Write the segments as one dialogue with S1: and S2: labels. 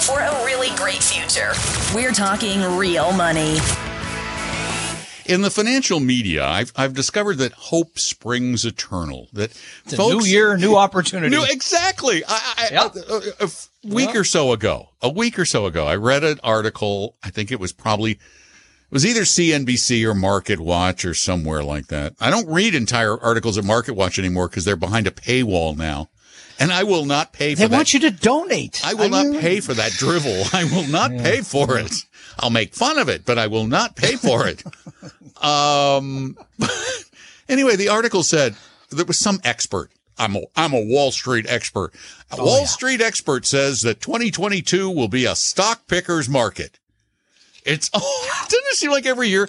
S1: Reality for a really great future. We're talking real money.
S2: In the financial media, I've, I've discovered that hope springs eternal. That
S3: It's a new year, new opportunity.
S2: No, exactly. I, I,
S3: Yep.
S2: a- a week or so ago, a week or so ago, I read an article. I think it was probably, it was either CNBC or Market Watch or somewhere like that. I don't read entire articles at Market Watch anymore because they're behind a paywall now. And I will not pay for
S3: They
S2: that.
S3: They want you to donate.
S2: I will not
S3: mean,
S2: pay for that drivel. I will not pay for it. I'll make fun of it, but I will not pay for it. um, anyway, the article said there was some expert. I'm a, I'm a Wall Street expert. A
S3: Oh,
S2: Wall Street expert says that 2022 will be a stock picker's market. It's, oh, doesn't it seem like every year?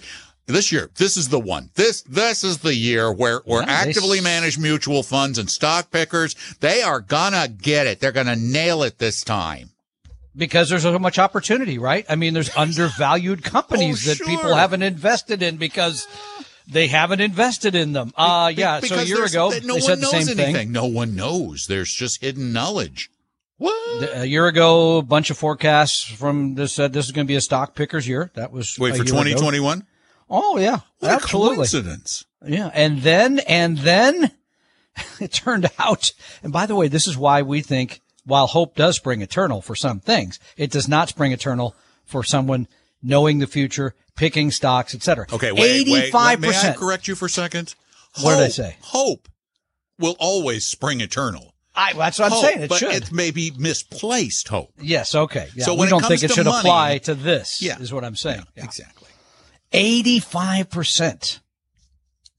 S2: This year, this is the one. This, this is the year where, where
S3: they
S2: actively managed mutual funds and stock pickers, they are gonna get it. They're gonna nail it this time.
S3: because there's so much opportunity, right? I mean, there's undervalued companies
S2: Oh,
S3: that
S2: sure.
S3: people haven't invested in because they haven't invested in them. Uh, yeah. So a year ago,
S2: no
S3: they said the same
S2: anything.
S3: thing.
S2: No one knows. There's just hidden knowledge. What?
S3: A year ago, a bunch of forecasts from this said this is going to be a stock picker's year. That was
S2: Wait for 2021.
S3: Oh yeah,
S2: What
S3: absolutely.
S2: a coincidence!
S3: Yeah. And then, and then it turned out, and by the way, this is why we think while hope does spring eternal for some things, it does not spring eternal for someone knowing the future, picking stocks, etc.
S2: Okay, wait, wait.
S3: Eighty-five
S2: May I
S3: percent.
S2: correct you for a second?
S3: What did I
S2: Hope-
S3: say?
S2: Hope will always spring eternal.
S3: I, that's what I'm saying. It
S2: but
S3: should.
S2: it may be misplaced hope.
S3: yes. Okay. Yeah.
S2: So
S3: we don't think it should
S2: money-
S3: apply to this.
S2: Yeah.
S3: Is what I'm saying. Yeah.
S2: Exactly.
S3: 85%.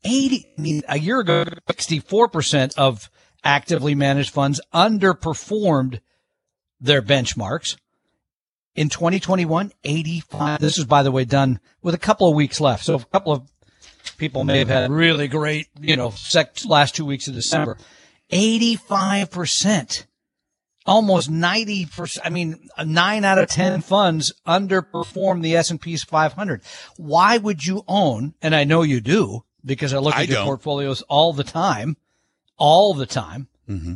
S3: 80, I mean, a year ago, 64% of actively managed funds underperformed their benchmarks. In 2021, 85. This is, by the way, done with a couple of weeks left. So a couple of people may have had really great, you know, sec- last two weeks of December. 85%. Almost 90%. I mean, nine out of 10 funds underperform the S&P's 500. Why would you own, and I know you do because I look
S2: I
S3: at your
S2: don't.
S3: portfolios all the time, all the time.
S2: Mm-hmm.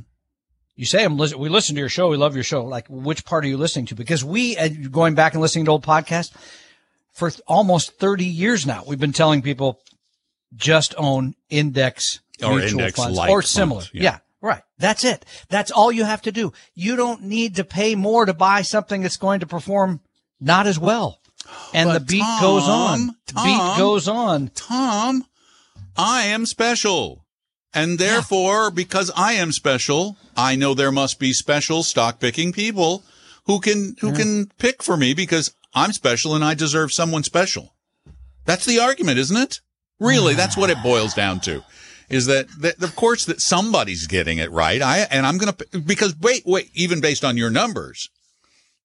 S3: You say I'm listen, we listen to your show. We love your show. Like, which part are you listening to? Because we, going back and listening to old podcasts for th- almost 30 years now, we've been telling people just own index
S2: Or
S3: mutual
S2: index
S3: funds or similar.
S2: funds,
S3: Yeah.
S2: yeah.
S3: Right. That's it. That's all you have to do. You don't need to pay more to buy something that's going to perform not as well. And
S2: But
S3: the beat goes on.
S2: Tom,
S3: beat goes on.
S2: Tom, I am special. And therefore, because I am special, I know there must be special stock picking people who can, who can pick for me because I'm special and I deserve someone special. That's the argument, isn't it? Really, that's what it boils down to. Is that, that of course that somebody's getting it right. I, and I'm going to, because wait, wait, even based on your numbers,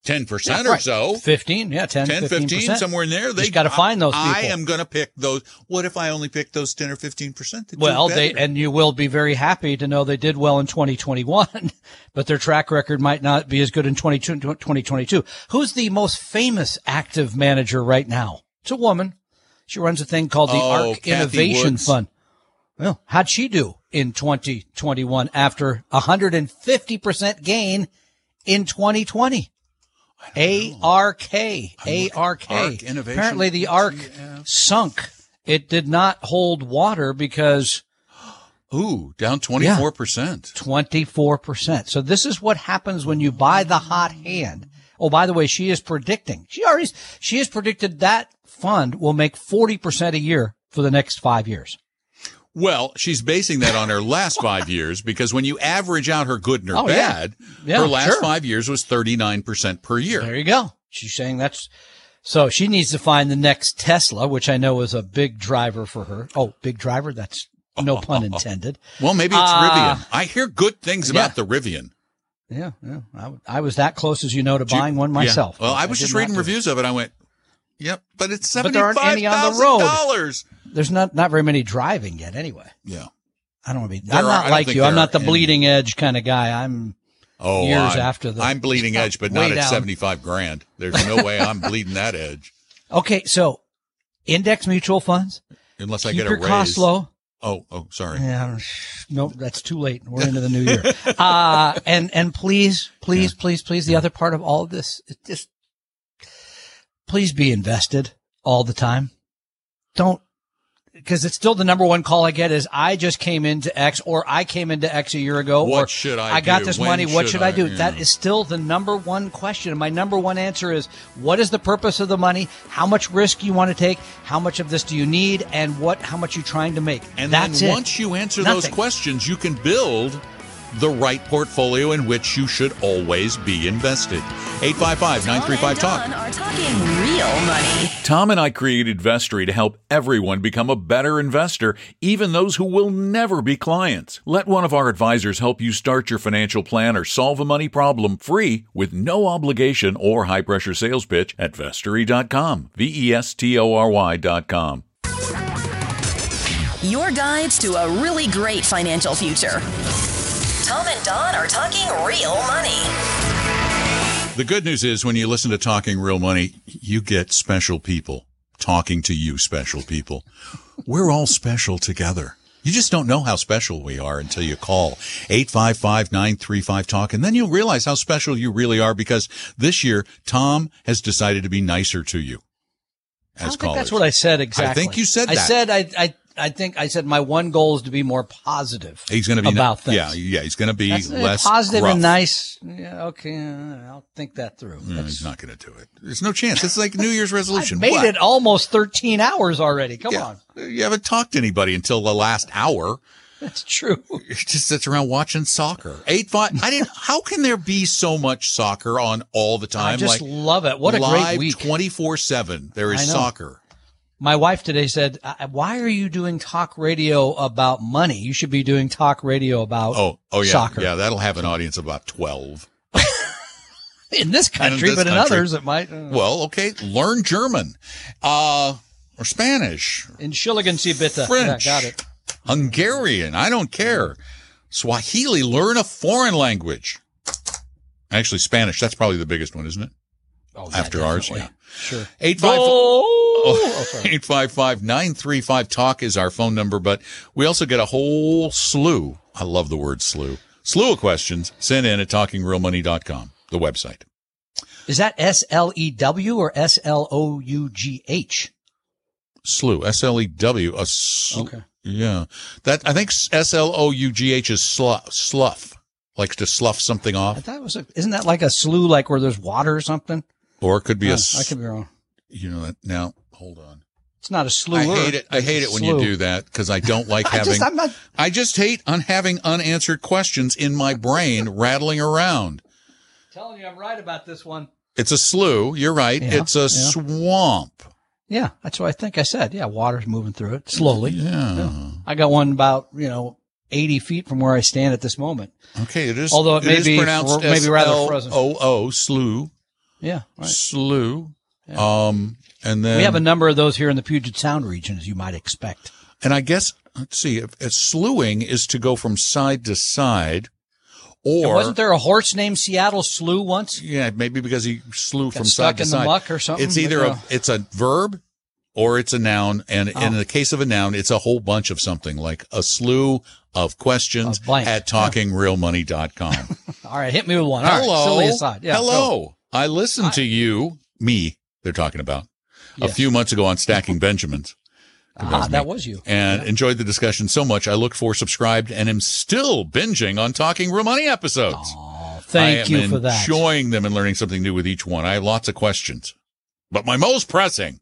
S2: 10% or
S3: Right.
S2: so,
S3: 15. Yeah. 10,
S2: 10, 15,
S3: 15%.
S2: somewhere in there. They
S3: gotta find those
S2: I am going to pick those. What if I only pick those 10 or 15%? that
S3: Well, they, and you will be very happy to know they did well in 2021, but their track record might not be as good in 2022. Who's the most famous active manager right now? It's a woman. She runs a thing called the
S2: Oh,
S3: ARK
S2: Cathie
S3: Innovation
S2: Woods.
S3: Fund. Well, how'd she do in 2021 after 150% gain in 2020? ARK. ARK.
S2: ARC
S3: Apparently the ARK sunk. It did not hold water because
S2: Ooh, down 24%.
S3: 24%. So this is what happens when you buy the hot hand. Oh, by the way, she is predicting. She already, she has predicted that fund will make 40% a year for the next five years.
S2: Well, she's basing that on her last five years because when you average out her good and her
S3: Oh,
S2: bad,
S3: Yeah,
S2: her last
S3: sure.
S2: five years was 39% per year.
S3: There you go. She's saying that's, so she needs to find the next Tesla, which I know is a big driver for her. Oh, big driver? That's No pun intended.
S2: Well, maybe it's
S3: Uh,
S2: Rivian. I hear good things about the Rivian.
S3: Yeah, yeah. I, I was that close as you know to
S2: Do you-
S3: buying one
S2: Yeah.
S3: myself.
S2: Well, I was just reading
S3: do it.
S2: reviews of it. I went, "Yep," but it's seventy five
S3: the
S2: dollars.
S3: There's not not very many driving yet. Anyway,
S2: Yeah.
S3: I don't want to be.
S2: There
S3: I'm not
S2: don't
S3: like you. I'm not the
S2: are any.
S3: bleeding edge kind of guy. I'm
S2: Oh,
S3: Years
S2: I'm,
S3: after the-
S2: I'm bleeding edge, but not
S3: Way
S2: at
S3: down.
S2: seventy five grand. There's no way I'm bleeding that edge
S3: okay. So, index mutual funds
S2: unless I get a
S3: your
S2: raise.
S3: costs low.
S2: Oh, oh, sorry.
S3: Yeah, nope, that's too late. We're into the new year. Uh, and, and please, please, please, please, the other part of all of this, it just, please be invested all the time. Don't, because it's still the number one call I get is I just came into X or I came into X a year ago.
S2: What
S3: or
S2: should I
S3: I got
S2: do?
S3: this
S2: When
S3: money. What
S2: should
S3: should I,
S2: I?
S3: do?
S2: Yeah.
S3: That is still the number one question. And my number one answer is what is the purpose of the money? How much risk you want to take? How much of this do you need? And what, how much you trying to make?
S2: And
S3: That's
S2: then
S3: it.
S2: once you answer those questions, you can build the right portfolio in which you should always be invested. 855 935
S1: Tom
S2: Talk.
S1: are talking real money.
S4: Tom and I created Vestory to help everyone become a better investor, even those who will never be clients. Let one of our advisors help you start your financial plan or solve a money problem free with no obligation or high pressure sales pitch at vestory.com. V E S T O R Y.com.
S1: Your guides to a really great financial future. Tom and Don are talking real money.
S2: The good news is when you listen to Talking Real Money, you get special people talking to you, special people. We're all special together. You just don't know how special we are until you call 855-935-TALK and then you'll realize how special you really are because this year Tom has decided to be nicer to you.
S3: I don't think that's what I said exactly.
S2: I think you said
S3: I
S2: that.
S3: said I, I I think I said my one goal is to be more positive.
S2: He's going to be
S3: about things.
S2: Yeah, yeah, he's going to be
S3: That's, uh,
S2: less
S3: positive and nice. Yeah, okay, uh, I'll think that through. That's-
S2: he's not going to do it. There's no chance. It's like New Year's resolution.
S3: made
S2: What?
S3: it almost 13 hours already. Come
S2: Yeah.
S3: on,
S2: You haven't talked to anybody until the last hour.
S3: that's true.
S2: It just sits around watching soccer. Eight five. I didn't. How can there be so much soccer on all the time?
S3: I just
S2: like
S3: love it. What a great week.
S2: twenty four seven. There is soccer.
S3: My wife today said, "Uh, "Why are you doing talk radio about money? You should be doing talk radio about
S2: Oh, oh yeah,
S3: soccer
S2: yeah. That'll have an audience of about twelve.
S3: in this country,
S2: this
S3: but in others it might." Uh,
S2: Well, okay. Learn German, uh, or Spanish,
S3: in Schilligan, see bitte.
S2: French,
S3: Yeah, got it.
S2: Hungarian. I don't care. Swahili. Learn a foreign language. Actually, Spanish. That's probably the biggest one, isn't it?
S3: Oh, yeah,
S2: After ours, yeah.
S3: Sure.
S2: Eight five.
S3: Oh, oh,
S2: 855-935 talk is our phone number, but we also get a whole slew. I love the word slew. Slew of questions sent in at talkingrealmoney.com, the website.
S3: Is that S L E W or S L O U G H?
S2: Slew, S-L-E-W, a sl-
S3: Okay.
S2: Yeah. That, I think S-L-O-U-G-H is slough, slough, like to slough something
S3: I
S2: off,
S3: thought it was a, isn't that like a slough, like where there's water or something?
S2: or it could be a,
S3: Oh,
S2: s-
S3: I could be wrong.
S2: you know, that now, hold on.
S3: It's not a slough.
S2: I hate it. I hate it when you do that because I don't like
S3: I
S2: having.
S3: just, I'm not.
S2: I just hate on having unanswered questions in my brain rattling around.
S3: Telling you, I'm right about this one.
S2: It's a slough. You're right.
S3: Yeah,
S2: it's a
S3: yeah.
S2: swamp.
S3: Yeah, that's what I think I said. Yeah, water's moving through it slowly.
S2: Yeah.
S3: I got one about you know 80 feet from where I stand at this moment.
S2: Okay. It is.
S3: Although it may
S2: is
S3: be
S2: pronounced
S3: for- maybe rather frozen.
S2: O O slough.
S3: Yeah, right.
S2: Slough. Um, and then
S3: We have a number of those here in the Puget Sound region, as you might expect.
S2: and I guess let's see. If, if slewing is to go from side to side,
S3: And
S2: or
S3: wasn't there a horse named Seattle Slew once?
S2: yeah, maybe because he slew
S3: Got
S2: from side to
S3: in the
S2: side.
S3: muck or something,
S2: It's either a uh, it's a verb or it's a noun, and oh. in
S3: Oh.
S2: the case of a noun, it's a whole bunch of something like a slew of questions at talkingrealmoney.com.
S3: All right, hit me with one. All right,
S2: Hello.
S3: silly aside. Yeah, go.
S2: Hello. I listened to you, me, they're talking about, a few months ago on Stacking Benjamins.
S3: Ah, that was you.
S2: And enjoyed the discussion so much. I looked for subscribed and am still binging on Talking Real Money episodes.
S3: Oh, thank you for that.
S2: enjoying them and learning something new with each one. I have lots of questions. But my most pressing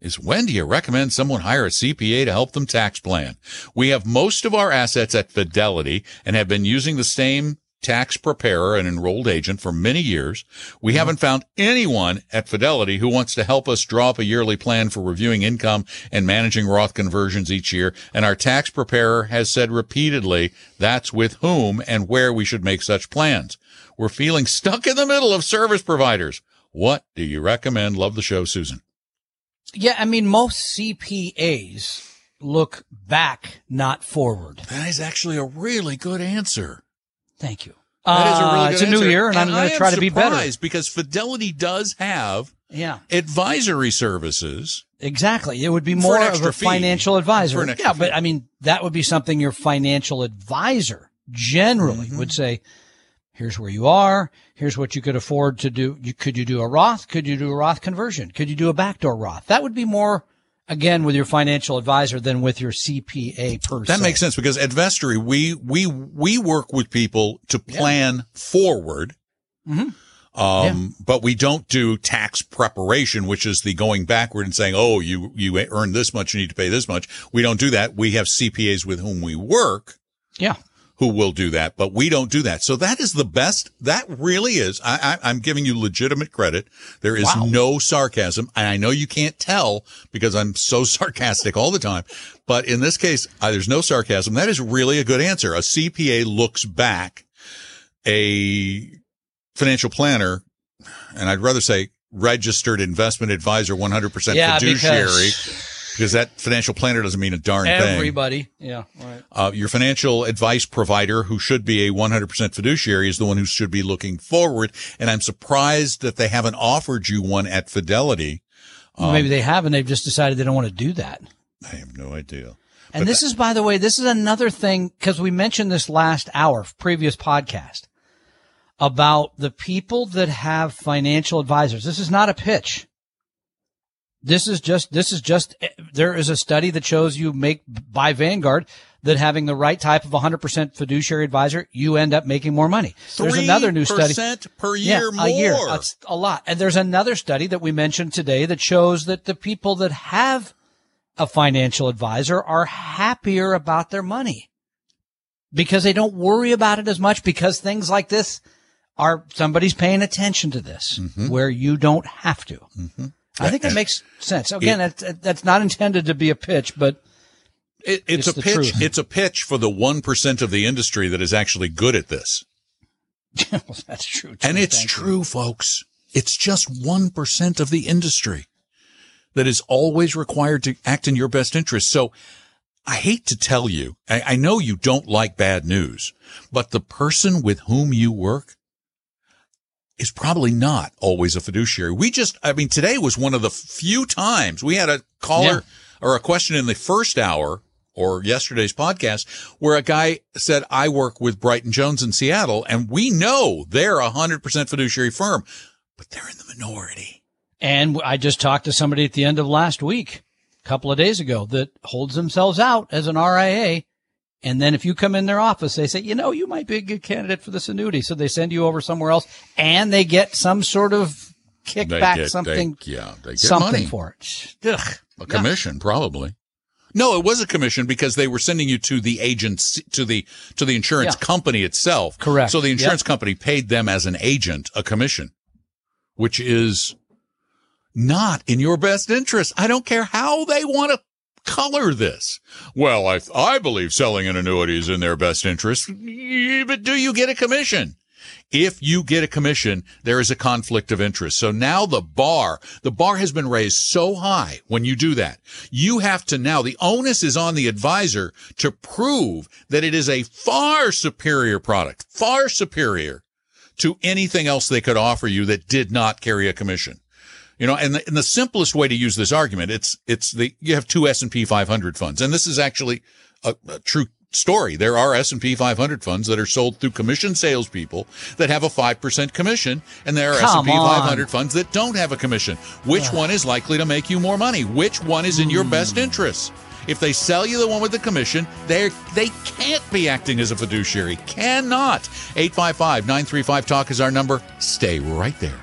S2: is when do you recommend someone hire a CPA to help them tax plan? We have most of our assets at Fidelity and have been using the same tax preparer and enrolled agent for many years. We haven't found anyone at Fidelity who wants to help us draw up a yearly plan for reviewing income and managing Roth conversions each year. And our tax preparer has said repeatedly that's with whom and where we should make such plans. We're feeling stuck in the middle of service providers. What do you recommend? Love the show, Susan.
S3: Yeah, I mean, most CPAs look back, not forward.
S2: That is actually a really good answer.
S3: Thank you.
S2: That is a really
S3: Uh,
S2: good
S3: it's a new year, and, I'm
S2: I
S3: going to
S2: am
S3: try to be better.
S2: surprised Because Fidelity does have
S3: Yeah,
S2: advisory services.
S3: exactly. It would be more of
S2: extra
S3: a
S2: fee.
S3: financial advisor.
S2: For an extra
S3: yeah, but
S2: fee.
S3: I mean, that would be something your financial advisor generally
S2: Mm-hmm.
S3: would say. Here's where you are. Here's what you could afford to do. You, could you do a Roth? Could you do a Roth conversion? Could you do a backdoor Roth? That would be more, again, with your financial advisor than with your CPA person.
S2: That makes sense because at Vestory, we, we, we work with people to plan forward.
S3: Mhm.
S2: Um, but we don't do tax preparation, which is the going backward and saying, Oh, you, you earn this much. You need to pay this much. We don't do that. We have CPAs with whom we work
S3: Yeah.
S2: Who will do that, but we don't do that. So that is the best. That really is. I, I, I'm giving you legitimate credit. There is
S3: Wow.
S2: no sarcasm. And I know you can't tell because I'm so sarcastic all the time. But in this case, uh, there's no sarcasm. That is really a good answer. A CPA looks back a financial planner, and I'd rather say registered investment advisor, 100%
S3: Yeah,
S2: fiduciary.
S3: because
S2: Because that financial planner doesn't mean a darn thing
S3: everybody. Yeah. Right.
S2: uh, your financial advice provider, who should be a 100% fiduciary, is the one who should be looking forward. And I'm surprised that they haven't offered you one at Fidelity.
S3: Well, maybe they haven't. they've just decided they don't want to do that.
S2: I have no idea.
S3: And this is, by the way, this is another thing because we mentioned this last hour, previous podcast about the people that have financial advisors. This is not a pitch. This is just, this is just, there is a study that shows you make by Vanguard that having the right type of 100% fiduciary advisor, you end up making more money. There's another new study.
S2: 3% per year more.
S3: A year. That's a lot. And there's another study that we mentioned today that shows that the people that have a financial advisor are happier about their money because they don't worry about it as much because things like this are somebody's paying attention to this
S2: Mm-hmm.
S3: where you don't have to. I think that makes sense. Again, that's, that's not intended to be a pitch, but
S2: It, it's,
S3: It's
S2: a pitch.
S3: truth.
S2: It's a pitch for the 1% of the industry that is actually good at this.
S3: well, that's true. too.
S2: And it's
S3: Thank you.
S2: true, folks. It's just 1% of the industry that is always required to act in your best interest. So I hate to tell you, I, I know you don't like bad news, but the person with whom you work is probably not always a fiduciary. We just, I mean, today was one of the few times we had a caller
S3: Yeah.
S2: or a question in the first hour or yesterday's podcast where a guy said, I work with Brighton Jones in Seattle and we know they're a hundred percent fiduciary firm, but they're in the minority.
S3: And I just talked to somebody at the end of last week, a couple of days ago, that holds themselves out as an RIA. And then if you come in their office, they say, you know, you might be a good candidate for this annuity. So they send you over somewhere else and they get some sort of kickback,
S2: get-
S3: something,
S2: they- yeah, they get
S3: something
S2: money.
S3: for it. Ugh.
S2: A commission, probably. No, it was a commission because they were sending you to the agent, to the, to the insurance
S3: Yeah.
S2: company itself.
S3: Correct.
S2: So the insurance
S3: Yep.
S2: company paid them as an agent a commission, which is not in your best interest. I don't care how they want to color this. Well, I, I believe selling an annuity is in their best interest, but do you get a commission? If you get a commission, there is a conflict of interest. So now the bar, the bar has been raised so high when you do that. You have to now, the onus is on the advisor to prove that it is a far superior product, far superior to anything else they could offer you that did not carry a commission. You know, and the, and the simplest way to use this argument, it's, it's the, you have two S&P 500 funds. And this is actually a, a true story. There are S&P 500 funds that are sold through commission salespeople that have a 5% commission. And there are
S3: Come
S2: S&P
S3: on.
S2: 500 funds that don't have a commission. Which one is likely to make you more money? Which one is in your hmm. best interest? If they sell you the one with the commission, they they can't be acting as a fiduciary. Cannot. 855-935-TALK is our number. Stay right there.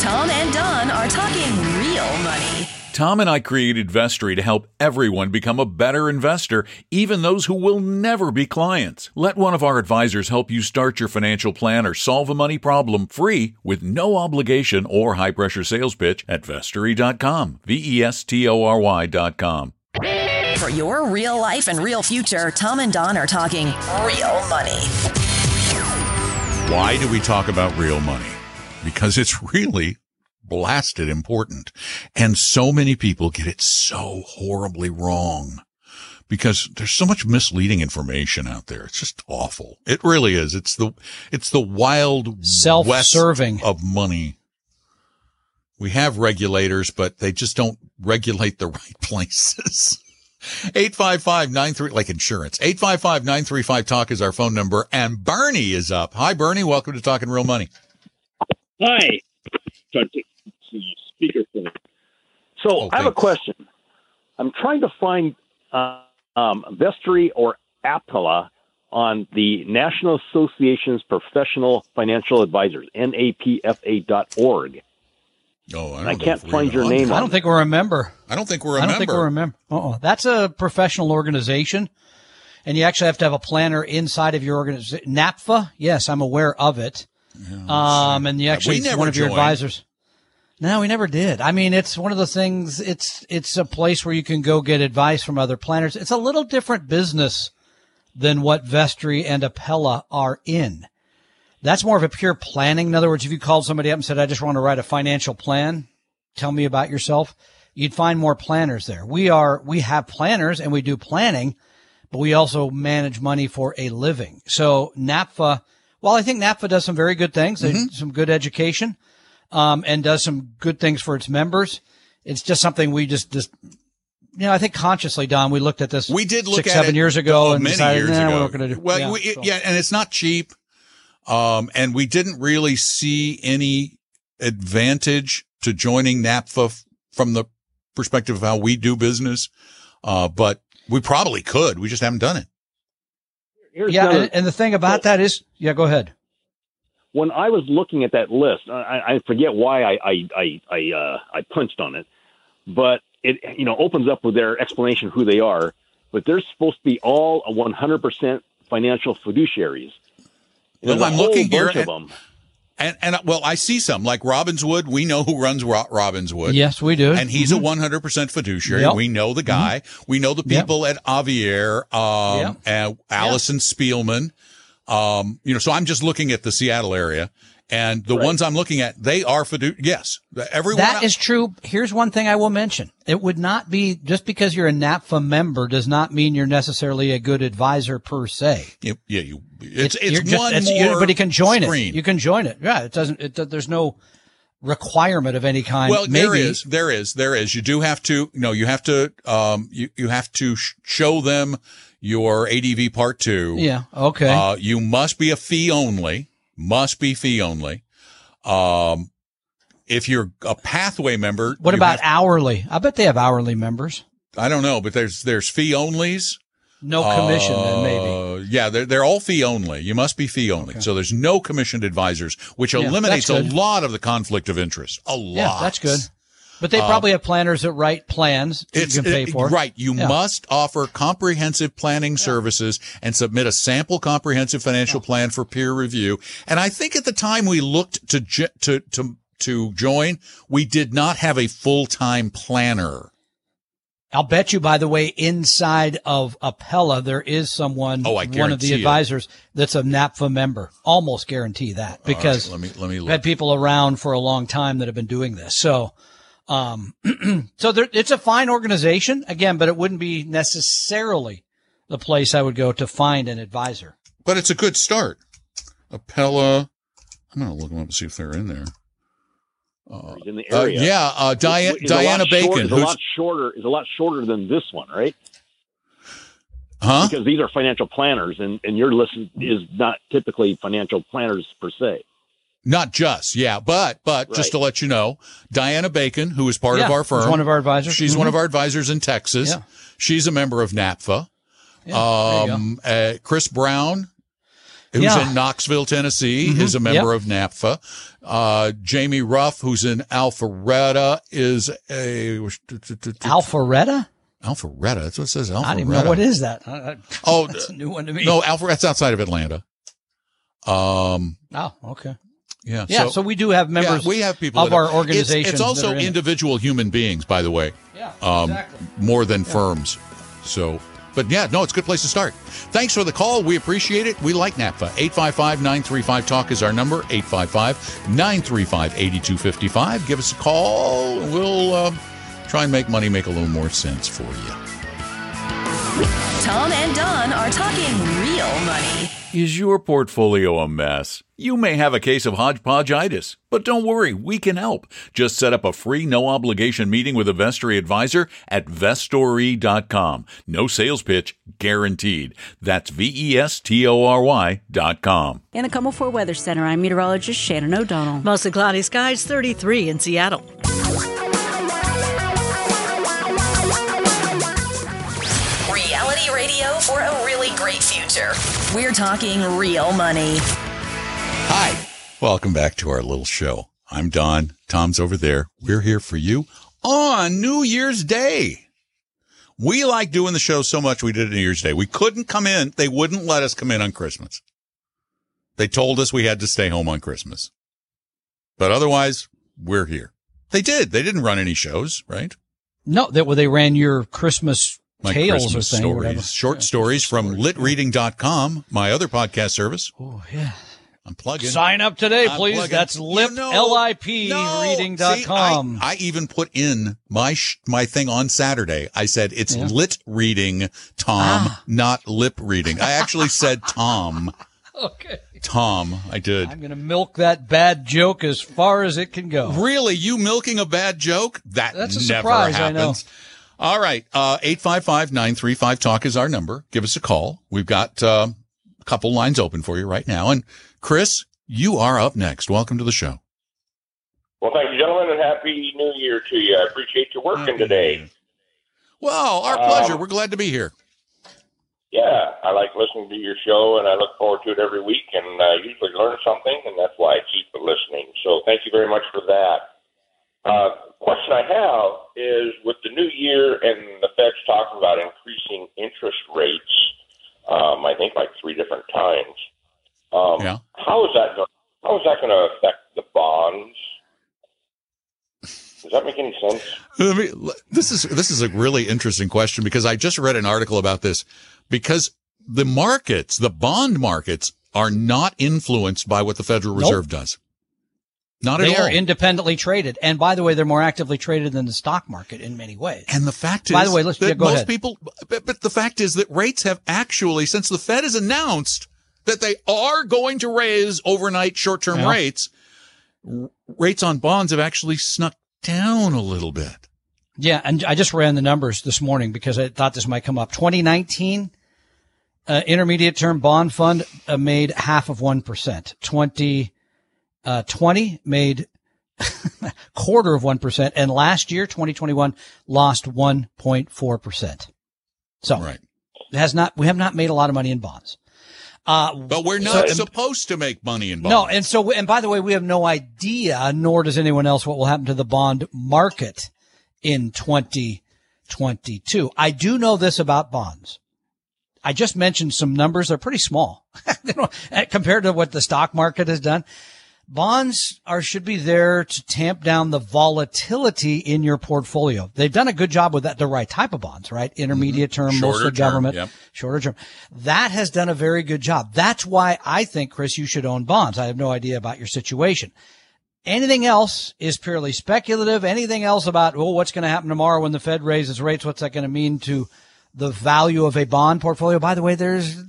S1: Tom and Don are talking real money.
S4: Tom and I created Vestory to help everyone become a better investor, even those who will never be clients. Let one of our advisors help you start your financial plan or solve a money problem free with no obligation or high pressure sales pitch at vestory.com. V E S T O R Y.com.
S1: For your real life and real future, Tom and Don are talking real money.
S2: Why do we talk about real money? Because it's really blasted important. And so many people get it so horribly wrong because there's so much misleading information out there. It's just awful. It really is. It's the, it's the wild
S3: Self-serving.
S2: of money. We have regulators, but they just don't regulate the right places. 855-93, like insurance. 855-935-TALK is our phone number. And Bernie is up. Hi, Bernie. Welcome to Talking Real Money.
S5: Hi. Trying to take speakerphone. So
S2: Oh,
S5: I have a question. I'm trying to find uh, um, Vestory or Aptala on the National Association's Professional Financial Advisors, napfa.org.
S2: Oh, I, don't
S5: I can't find your name.
S3: I don't think we're a member.
S2: I don't think we're a
S3: I don't
S2: member.
S3: think we're a member. Uh-uh. That's a professional organization. And you actually have to have a planner inside of your organization. NAPFA, yes, I'm aware of it. Um, and you actually, one of your
S2: joined.
S3: advisors. No, we never did. I mean, it's one of the things, it's, it's a place where you can go get advice from other planners. It's a little different business than what Vestory and Apella are in. That's more of a pure planning. In other words, if you called somebody up and said, I just want to write a financial plan, tell me about yourself, you'd find more planners there. We are, we have planners and we do planning, but we also manage money for a living. So NAPFA, well, I think NAPFA does some very good things,
S2: Mm-hmm.
S3: some good education, um, and does some good things for its members. It's just something we just, just, you know, I think consciously, Don, we looked at this.
S2: We did look
S3: six,
S2: at
S3: seven years ago and
S2: many
S3: decided,
S2: years
S3: nah,
S2: ago.
S3: we're going to do.
S2: Well,
S3: yeah,
S2: we, it-
S3: so-
S2: yeah, and it's not cheap. Um, and we didn't really see any advantage to joining NAPFA f- from the perspective of how we do business. Uh, but we probably could. We just haven't done it.
S5: Here's
S3: yeah,
S5: another-
S3: and, and the thing about that is, yeah, go ahead.
S5: when I was looking at that list, I, I forget why I I I I, uh, I punched on it, but it you know opens up with their explanation who they are. But they're supposed to be all a 100% financial fiduciaries.
S2: Well,
S5: There's a
S2: I'm looking here at-
S5: of them.
S2: And, and well, I see some like Robbinswood. We know who runs Ro- Robbinswood.
S3: Yes, we do.
S2: And he's a 100% fiduciary.
S3: Yep.
S2: We know the guy. We know the
S3: Yep.
S2: people at Avier, um,
S3: Yep.
S2: and Allison Spielman. Um, you know, so I'm just looking at the Seattle area and the ones I'm looking at, they are fiduciary. yes, everyone.
S3: That is true. Here's one thing I will mention. It would not be just because you're a NAPFA member does not mean you're necessarily a good advisor per se.
S2: yeah, yeah, you, it's, it's
S3: just-
S2: one
S3: it's-
S2: more
S3: Everybody can join
S2: screen.
S3: it. You can join it. Yeah, it doesn't. It, there's no requirement of any kind.
S2: Well,
S3: Maybe,
S2: there is, there is, there is. You do have to, you know, you have to, um, you, you have to sh- show them your ADV part two.
S3: Yeah. Okay.
S2: Uh, you must be a fee only, must be fee only. Um, if you're a pathway member,
S3: what about hourly? I bet they have hourly members.
S2: I don't know, but there's, there's fee onlys.
S3: No commission, then maybe.
S2: Uh, yeah, they're, they're all fee only. You must be fee only. So there's no commissioned advisors, which
S3: Yeah,
S2: eliminates a lot of the conflict of interest. A lot.
S3: Yeah, that's good. But they uh, probably have planners that write plans that
S2: It's
S3: you can pay
S2: it-
S3: for.
S2: right. You
S3: Yeah.
S2: must offer comprehensive planning services and submit a sample comprehensive financial plan for peer review. And I think at the time we looked to to to to join, we did not have a full time planner.
S3: I'll bet you, by the way, inside of Apella, there is someone,
S2: Oh, I
S3: one of
S2: guarantee
S3: the
S2: it.
S3: advisors that's a NAPFA member. Almost guarantee that because
S2: All right, let me let me
S3: I've had people around for a long time that have been doing this. So, um, so there, it's a fine organization again, but it wouldn't be necessarily the place I would go to find an advisor.
S2: But it's a good start. Apella. I'm gonna look them up and see if they're in there.
S5: He's in the
S2: Uh,
S5: area.
S2: yeah, uh, Diana,
S5: Is a lot
S2: Diana
S5: short-
S2: Bacon.
S5: is a lot shorter. Is a lot shorter than this one, right?
S2: huh?
S5: Because these are financial planners, and and your list is not typically financial planners per se.
S2: Not just, yeah, but but just to let you know, Diana Bacon, who is part
S3: Yeah,
S2: of our
S3: she's
S2: firm,
S3: one of our advisors.
S2: She's
S3: Mhm.
S2: one of our advisors in Texas.
S3: Yeah.
S2: She's a member of NAPFA.
S3: Yeah, there you go.
S2: Um, uh, Chris Brown. who's
S3: Yeah.
S2: in Knoxville, Tennessee, is a member of NAPFA. Uh, Jamie Ruff, who's in Alpharetta, is a
S3: Alpharetta?
S2: Alpharetta. That's what it says. Alpharetta.
S3: I don't even know what is that. I-
S2: Oh,
S3: that's a new one to me.
S2: No, Alpharetta's outside of Atlanta. Um,
S3: Oh, okay.
S2: Yeah.
S3: Yeah, so, we do have members
S2: yeah, we have people
S3: of our organization.
S2: It's, it's also
S3: are in it.
S2: individual human beings, by the way.
S3: Yeah,
S2: um,
S3: exactly.
S2: more than firms. So, but yeah, no, it's a good place to start. Thanks for the call. We appreciate it. We like NAPFA. 855-935-TALK is our number. 855-935-8255. Give us a call. We'll uh, try and make money make a little more sense for you.
S1: Tom and Don are talking real money.
S4: Is your portfolio a mess? You may have a case of hodgepodgeitis, but don't worry, we can help. Just set up a free, no obligation meeting with a Vestory advisor at vestory.com. No sales pitch guaranteed. That's V E S T O R Y dot com.
S6: In the KOMO 4 Weather Center, I'm meteorologist Shannon O'Donnell.
S7: Mostly cloudy skies, 33 in Seattle.
S1: Great future. We're talking real money.
S2: Hi. Welcome back to our little show. I'm Don. Tom's over there. We're here for you on New Year's Day. We like doing the show so much we did it New Year's Day. We couldn't come in. They wouldn't let us come in on Christmas. They told us we had to stay home on Christmas. But otherwise, we're here. They did. They didn't run any shows, right?
S3: No, that well, they ran your Christmas
S2: My
S3: tales
S2: Christmas
S3: or thing, or whatever.
S2: stories, short stories from litreading.com, my other podcast service.
S3: Oh yeah.
S2: I'm plugging.
S3: Sign up today,
S2: I'm
S3: please.
S2: plugging.
S3: That's
S2: You
S3: lip
S2: know-
S3: L-I-P
S2: No.
S3: reading.com.
S2: See, I, I even put in my sh- my thing on Saturday. I said it's
S3: Yeah.
S2: lit reading, Tom, ah. not lip reading. I actually said Tom.
S3: okay.
S2: Tom, I did.
S3: I'm going to milk that bad joke as far as it can go.
S2: Really, you milking a bad joke? That
S3: That's a
S2: never
S3: surprise, I know.
S2: All right, uh, 855-935-TALK is our number. Give us a call. We've got uh, a couple lines open for you right now. And Chris, you are up next. Welcome to the show.
S8: Well, thank you, gentlemen, and happy New Year to you. I appreciate you working today.
S2: Well, our
S8: Um,
S2: pleasure. We're glad to be here.
S8: Yeah, I like listening to your show, and I look forward to it every week, and I usually learn something, and that's why I keep listening. So thank you very much for that. Uh, question I have is with the new year and the Fed's talking about increasing interest rates, um, I think like three different times. Um,
S2: Yeah.
S8: How is that? Go- how is that going to affect the bonds? Does that make any sense?
S2: Let me- this is this is a really interesting question because I just read an article about this because the markets, the bond markets, are not influenced by what the Federal
S3: Nope.
S2: Reserve does. Not at
S3: They
S2: all.
S3: are independently traded. And by the way, they're more actively traded than the stock market in many ways.
S2: and the fact is,
S3: By the way, let's- yeah, go
S2: most
S3: ahead.
S2: people, but, but the fact is that rates have actually, since the Fed has announced that they are going to raise overnight short-term
S3: Yeah.
S2: rates, r- rates on bonds have actually snuck down a little bit.
S3: Yeah, and I just ran the numbers this morning because I thought this might come up. 2019 uh, intermediate term bond fund uh, made half of 1%. 2020 uh, 20 made quarter of 1% and last year 2021 lost 1.4%. So
S2: Right.
S3: it has not we have not made a lot of money in bonds. Uh,
S2: But we're not
S3: So-
S2: supposed to make money in bonds.
S3: no, and so, and by the way, we have no idea, nor does anyone else, what will happen to the bond market in 2022. I do know this about bonds. I just mentioned some numbers. They're pretty small compared to what the stock market has done. Bonds are, should be there to tamp down the volatility in your portfolio. They've done a good job with that, the right type of bonds, right? Intermediate term,
S2: Mm-hmm.
S3: Mostly
S2: term,
S3: government,
S2: yep.
S3: shorter term. That has done a very good job. That's why I think, Chris, you should own bonds. I have no idea about your situation. Anything else is purely speculative. Anything else about, well, what's going to happen tomorrow when the Fed raises rates? What's that going to mean to the value of a bond portfolio? By the way, there's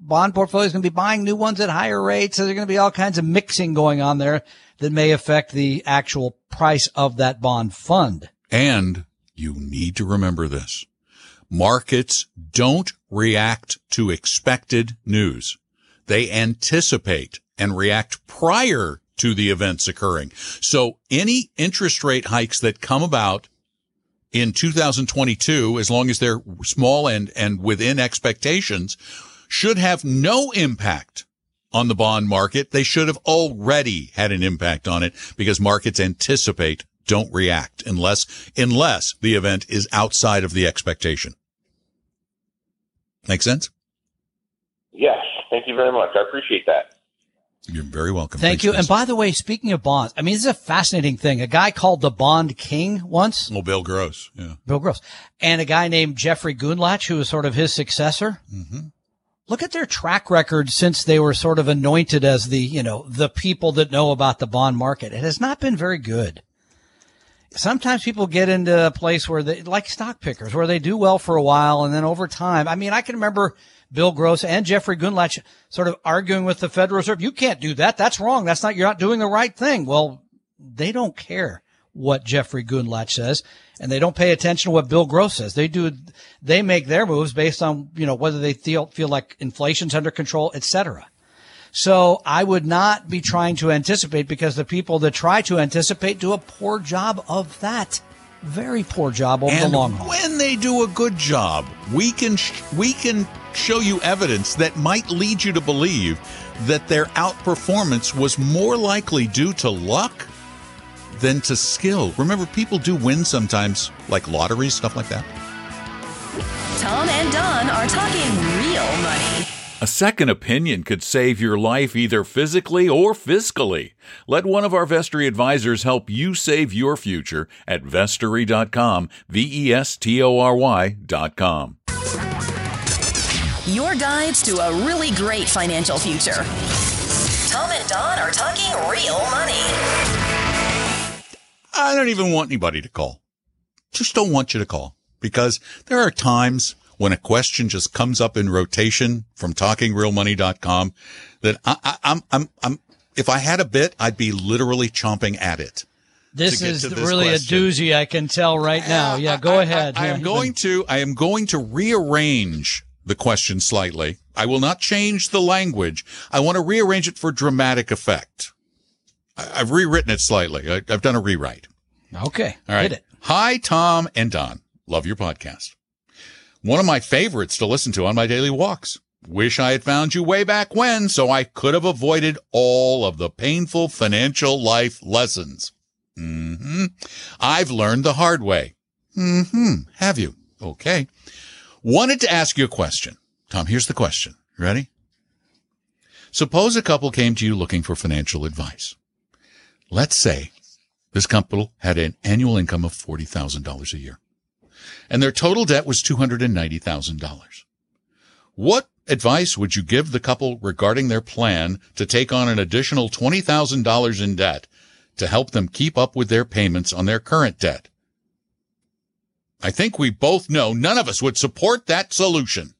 S3: bond portfolios going to be buying new ones at higher rates. So there's going to be all kinds of mixing going on there that may affect the actual price of that bond fund.
S2: And you need to remember this. Markets don't react to expected news. They anticipate and react prior to the events occurring. So any interest rate hikes that come about in 2022, as long as they're small and, and within expectations, should have no impact on the bond market. They should have already had an impact on it because markets anticipate, don't react unless, unless the event is outside of the expectation. Make sense?
S8: Yes. Thank you very much. I appreciate that.
S2: You're very welcome.
S3: Thank
S2: Thanks,
S3: you.
S2: Vince.
S3: And by the way, speaking of bonds, I mean, this is a fascinating thing. A guy called the Bond King once,
S2: well, Bill Gross. Yeah.
S3: Bill Gross, and a guy named Jeffrey Gundlach, who was sort of his successor.
S2: Mm-hmm.
S3: Look at their track record since they were sort of anointed as the, you know, the people that know about the bond market. It has not been very good. Sometimes people get into a place where they, like stock pickers, where they do well for a while and then over time. I mean, I can remember Bill Gross and Jeffrey Gundlach sort of arguing with the Federal Reserve. You can't do that. That's wrong. That's not, you're not doing the right thing. Well, they don't care what Jeffrey Gundlach says and they don't pay attention to what Bill Gross says. They do, they make their moves based on, you know, whether they feel, feel like inflation's under control, et cetera. So I would not be trying to anticipate because the people that try to anticipate do a poor job of that. Very poor job over
S2: and
S3: the long haul.
S2: when they do a good job, we can sh- we can show you evidence that might lead you to believe that their outperformance was more likely due to luck than to skill. Remember, people do win sometimes, like lotteries, stuff like that.
S1: Tom and Don are talking real money.
S4: A second opinion could save your life either physically or fiscally. Let one of our Vestory advisors help you save your future at vestory.com, V E S T O R Y.com.
S1: Your guides to a really great financial future. Tom and Don are talking real money.
S2: I don't even want anybody to call. Just don't want you to call because there are times when a question just comes up in rotation from talkingrealmoney.com that I, I, I'm, I'm, I'm, if I had a bit, I'd be literally chomping at it.
S3: This is
S2: this
S3: really
S2: question.
S3: a doozy. I can tell right now. Yeah, go
S2: I-
S3: ahead.
S2: I, I
S3: Yeah,
S2: am going to, I am going to rearrange the question slightly. I will not change the language. I want to rearrange it for dramatic effect. I've rewritten it slightly. I, I've done a rewrite.
S3: Okay,
S2: All right.
S3: hit it.
S2: Hi, Tom and Don. Love your podcast. One of my favorites to listen to on my daily walks. Wish I had found you way back when so I could have avoided all of the painful financial life lessons. hmm I've learned the hard way. hmm Have you? Okay. Wanted to ask you a question. Tom, here's the question. Ready? Suppose a couple came to you looking for financial advice. Let's say this couple had an annual income of $40,000 a year and their total debt was $290,000. What advice would you give the couple regarding their plan to take on an additional $20,000 in debt to help them keep up with their payments on their current debt? I think we both know none of us would support that solution.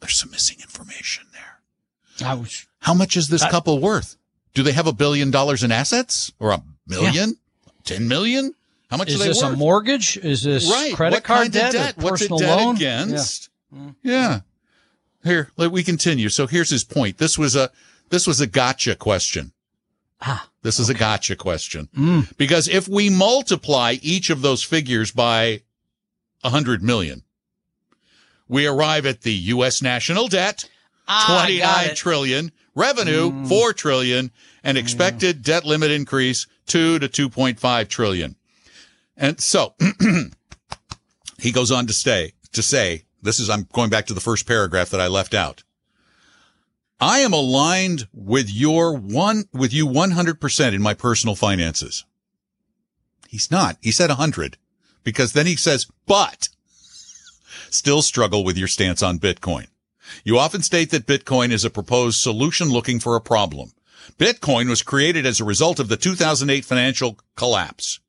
S2: There's some missing information there.
S3: Was,
S2: How much is this
S3: I-
S2: couple worth? Do they have a billion dollars in assets or a million? Ten million? How much
S3: is this
S2: worth?
S3: a mortgage? Is this
S2: right.
S3: credit
S2: what
S3: card debt?
S2: debt? What's it
S3: personal
S2: debt
S3: loan?
S2: against? Yeah. Here, let we continue. So here's his point. This was a this was a gotcha question.
S3: Ah,
S2: This is a gotcha question.
S3: Mm.
S2: Because if we multiply each of those figures by a hundred million, we arrive at the U.S. national debt,
S3: Ah, got
S2: twenty-nine
S3: it.
S2: revenue, four trillion, and expected debt limit increase, two to 2.5 trillion. And so he goes on to stay, to say, this is, I'm going back to the first paragraph that I left out. I am aligned with your one, with you 100% in my personal finances. He's not. He said 100 because then he says, but still struggle with your stance on Bitcoin. You often state that Bitcoin is a proposed solution looking for a problem. Bitcoin was created as a result of the 2008 financial collapse.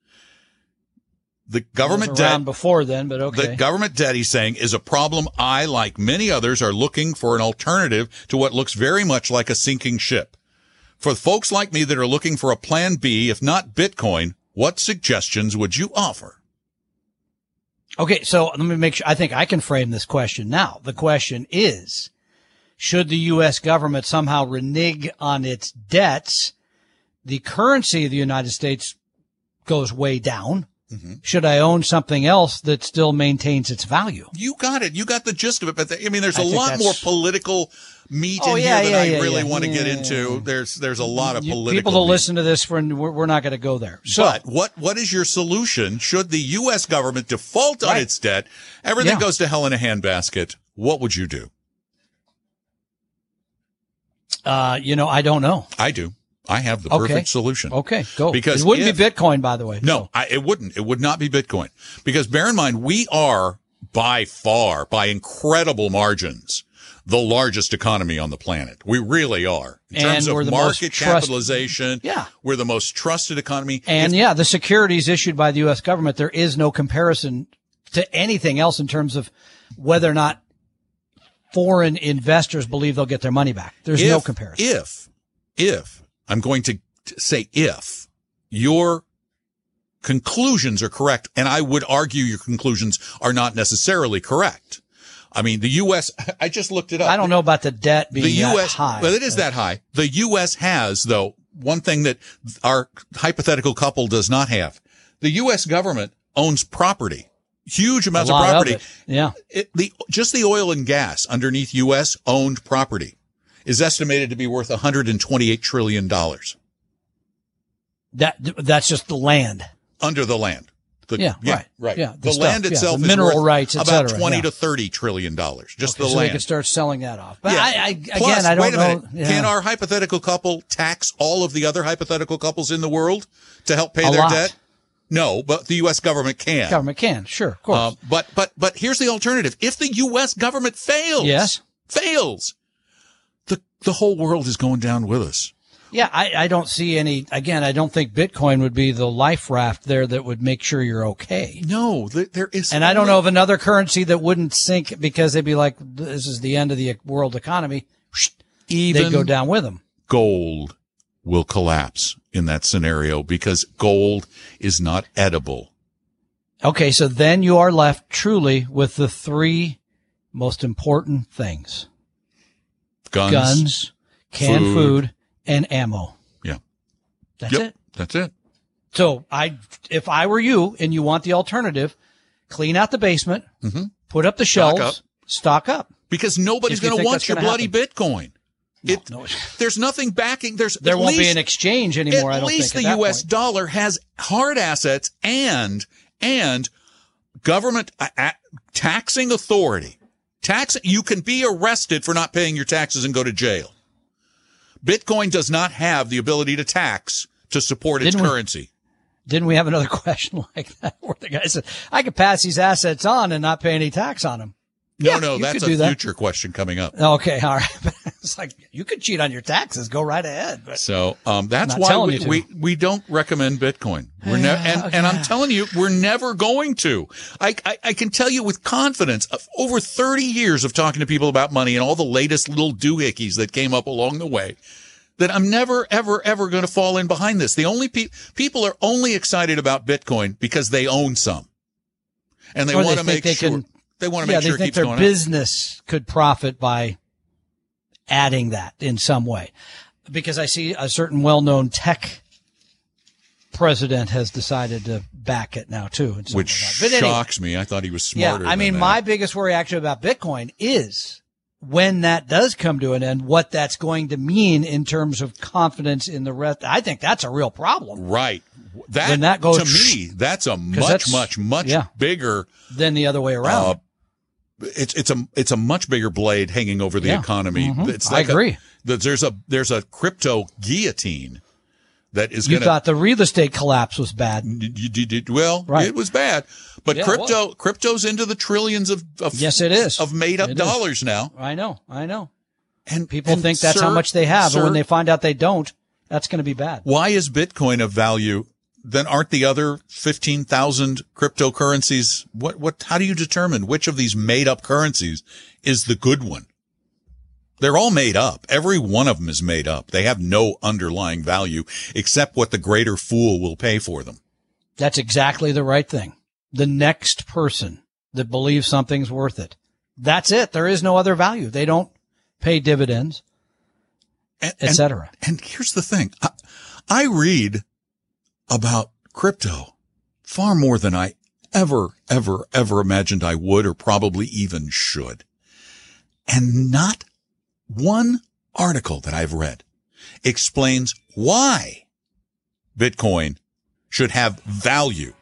S2: The government debt
S3: before then, but okay.
S2: the government debt, he's saying, is a problem I, like many others, are looking for an alternative to what looks very much like a sinking ship. For folks like me that are looking for a plan B, if not Bitcoin, what suggestions would you offer?
S3: Okay, so let me make sure. I think I can frame this question now. The question is, should the U.S. government somehow renege on its debts? The currency of the United States goes way down.
S2: Mm-hmm.
S3: Should I own something else that still maintains its value?
S2: You got it. You got the gist of it. But the, I mean, there's
S3: I
S2: a
S3: think
S2: lot more political meat
S3: Oh,
S2: in
S3: yeah,
S2: here
S3: yeah,
S2: that I
S3: yeah,
S2: really
S3: yeah.
S2: want to get
S3: Yeah.
S2: into. There's there's a lot of political.
S3: People to
S2: meat.
S3: listen to this for, we're, we're not going to go there. So,
S2: but what what is your solution? Should the U.S. government default on
S3: Right.
S2: its debt, everything
S3: Yeah.
S2: goes to hell in a handbasket. What would you do?
S3: uh, you know, I don't know.
S2: I do. I have the
S3: Okay.
S2: perfect solution.
S3: Okay, go.
S2: Because
S3: it wouldn't
S2: if-
S3: be Bitcoin, by the way.
S2: No, I, it wouldn't. It would not be Bitcoin because bear in mind, we are by far, by incredible margins, the largest economy on the planet. We really are. In
S3: And
S2: terms
S3: we're
S2: of market
S3: trust-
S2: capitalization.
S3: Yeah.
S2: We're the most trusted economy.
S3: And
S2: If-
S3: yeah, the securities issued by the U.S. government, there is no comparison to anything else in terms of whether or not foreign investors believe they'll get their money back. There's no comparison.
S2: If, if, I'm going to say if your conclusions are correct, and I would argue your conclusions are not necessarily correct. I mean, the U.S., I just looked it up.
S3: I don't know about the debt being
S2: the
S3: that
S2: U.S.
S3: high.
S2: Well, it is that high. The U.S. has, though, one thing that our hypothetical couple does not have. The U.S. government owns property, huge amounts of property.
S3: it. Yeah.
S2: It, the just the oil and gas underneath U.S. owned property is estimated to be worth 128 trillion dollars
S3: That, that's just the land.
S2: under the land. The-
S3: Yeah, right.
S2: right.
S3: Yeah, the
S2: the,
S3: stuff,
S2: land
S3: yeah,
S2: itself
S3: the
S2: is
S3: mineral rights,
S2: about
S3: cetera,
S2: 20
S3: yeah.
S2: to 30 trillion dollars. Just
S3: Okay,
S2: the
S3: so
S2: land.
S3: they could start selling that off. But
S2: Yeah.
S3: I, I, again,
S2: Plus,
S3: I don't
S2: wait a
S3: know.
S2: minute.
S3: Yeah.
S2: Can our hypothetical couple tax all of the other hypothetical couples in the world to help pay
S3: A
S2: their
S3: lot.
S2: debt? No, but the U.S. government can.
S3: government can, sure, of course.
S2: Uh, but but but here's the alternative: if the U.S. government fails,
S3: Yes.
S2: fails, the the whole world is going down with us.
S3: Yeah, I, I don't see any. Again, I don't think Bitcoin would be the life raft there that would make sure you're okay.
S2: No, there, there is,
S3: And I don't know of another currency that wouldn't sink because they'd be like, "This is the end of the world economy."
S2: even
S3: They'd go down with them.
S2: gold will collapse in that scenario because gold is not edible.
S3: Okay, so then you are left truly with the three most important things:
S2: Guns,
S3: guns, canned
S2: food.
S3: food, and ammo.
S2: Yeah.
S3: That's
S2: Yep,
S3: it.
S2: That's it.
S3: So I, if I were you and you want the alternative, clean out the basement, put up the shelves,
S2: up.
S3: stock up.
S2: Because nobody's going to want your bloody Bitcoin. It,
S3: no.
S2: there's nothing backing. There's
S3: There won't be an exchange anymore. I
S2: At
S3: don't
S2: least
S3: think
S2: the
S3: at
S2: U.S.
S3: point.
S2: dollar has hard assets and and government uh, uh, taxing authority. Tax you can be arrested for not paying your taxes and go to jail. Bitcoin does not have the ability to tax to support its
S3: Didn't we-
S2: currency.
S3: Didn't we have another question like that where the guy said, I could pass these assets on and not pay any tax on them?
S2: No,
S3: Yeah,
S2: no, that's a
S3: that.
S2: future question coming up.
S3: Okay, all right. it's like you could cheat on your taxes. Go right ahead.
S2: So um, that's why we, we we don't recommend Bitcoin. We're never, and, and I'm telling you, we're never going to. I, I I can tell you with confidence, of over 30 years of talking to people about money and all the latest little doohickeys that came up along the way, that I'm never ever ever going to fall in behind this. The only pe- people are only excited about Bitcoin because they own some, and they
S3: Or they
S2: want to make
S3: they
S2: sure
S3: can-
S2: they want to
S3: yeah,
S2: make sure
S3: they
S2: it
S3: think
S2: keeps
S3: their
S2: going up.
S3: business could profit by adding that in some way. Because I see a certain well-known tech president has decided to back it now too.
S2: Which.
S3: But anyway,
S2: shocks me. I thought he was smarter.
S3: Yeah.
S2: I
S3: mean, my biggest worry actually about Bitcoin is when that does come to an end, what that's going to mean in terms of confidence in the rest. I think that's a real problem
S2: Right. That,
S3: When that goes-
S2: to me, that's a much,
S3: that's-
S2: much, much
S3: yeah.
S2: bigger.
S3: than the other way around.
S2: Uh, it's it's a it's a much bigger blade hanging over the
S3: Yeah.
S2: economy.
S3: Mhm.
S2: It's
S3: I
S2: like a-
S3: agree.
S2: that there's a there's a crypto guillotine that is going
S3: you
S2: going
S3: thought the real estate collapse was bad.
S2: to. Well,
S3: Right.
S2: it was bad, but
S3: Yeah,
S2: crypto crypto's into the trillions of, of
S3: Yes, it is.
S2: of made up
S3: It is.
S2: dollars now.
S3: I know, I know.
S2: And
S3: People
S2: and
S3: think that's how much they have,
S2: sir,
S3: but when they find out they don't, that's going to be bad.
S2: why is Bitcoin of value? Then aren't the other 15,000 cryptocurrencies? What, what, how do you determine which of these made up currencies is the good one? They're all made up. Every one of them is made up. They have no underlying value except what the greater fool will pay for them.
S3: That's exactly the right thing. The next person that believes something's worth it. That's it. There is no other value. They don't pay dividends,
S2: And, and-
S3: etc.
S2: And here's the thing. I, I read about crypto far more than I ever, ever, ever imagined I would or probably even should. And not one article that I've read explains why Bitcoin should have value.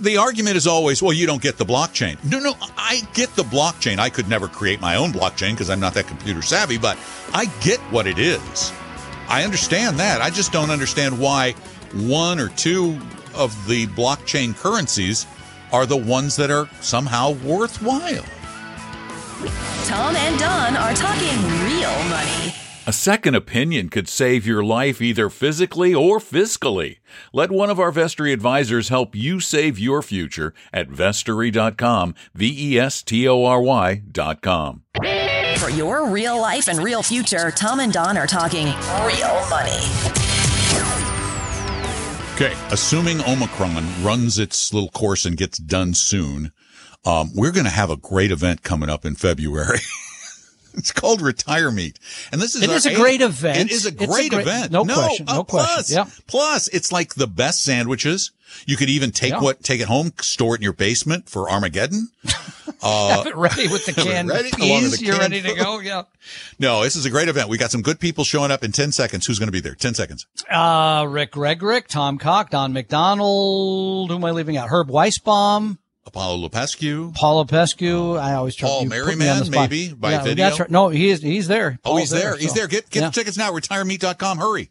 S2: The argument is always, well, you don't get the blockchain. No, no, I get the blockchain. I could never create my own blockchain because I'm not that computer savvy, but I get what it is. I understand that. I just don't understand why one or two of the blockchain currencies are the ones that are somehow worthwhile.
S9: Tom and Don are talking real money.
S1: A second opinion could save your life either physically or fiscally. Let one of our Vestory advisors help you save your future at vestory.com, V E S T O R Y.com.
S9: For your real life and real future, Tom and Don are talking real money.
S2: Okay, assuming Omicron runs its little course and gets done soon, um, we're going to have a great event coming up in February. it's called Retire Meet, and this is
S3: It is a
S2: eighth-
S3: great event.
S2: It is a
S3: It's a
S2: great,
S3: great-
S2: event.
S3: no question,
S2: uh,
S3: no question.
S2: Plus,
S3: Yeah.
S2: plus, it's like the best sandwiches. You could even take
S3: Yeah.
S2: what take it home, store it in your basement for Armageddon.
S3: Have it ready with the canned
S2: ready
S3: peas.
S2: the
S3: You're
S2: canned
S3: ready to go. Yeah.
S2: No, this is a great event. We got some good people showing up in ten seconds. Who's going to be there? Ten seconds.
S3: Uh, Rick Gregrick, Tom Cock, Don McDonald. Who am I leaving out? Herb Weisbaum,
S2: Apollo Lopescu.
S3: Paula Pescu. I always try
S2: Paul
S3: you put me on
S2: Merriman, maybe, by
S3: yeah,
S2: video?
S3: That's right. No, he is. He's there.
S2: Oh, he's
S3: Paul's
S2: there. He's
S3: so-
S2: there. Get get
S3: yeah.
S2: the tickets now. RetireMeet.com. Hurry.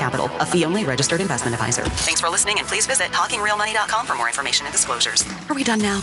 S9: Capital, a fee-only registered investment advisor. Thanks for listening, and please visit talkingrealmoney.com for more information and disclosures. Are we done now?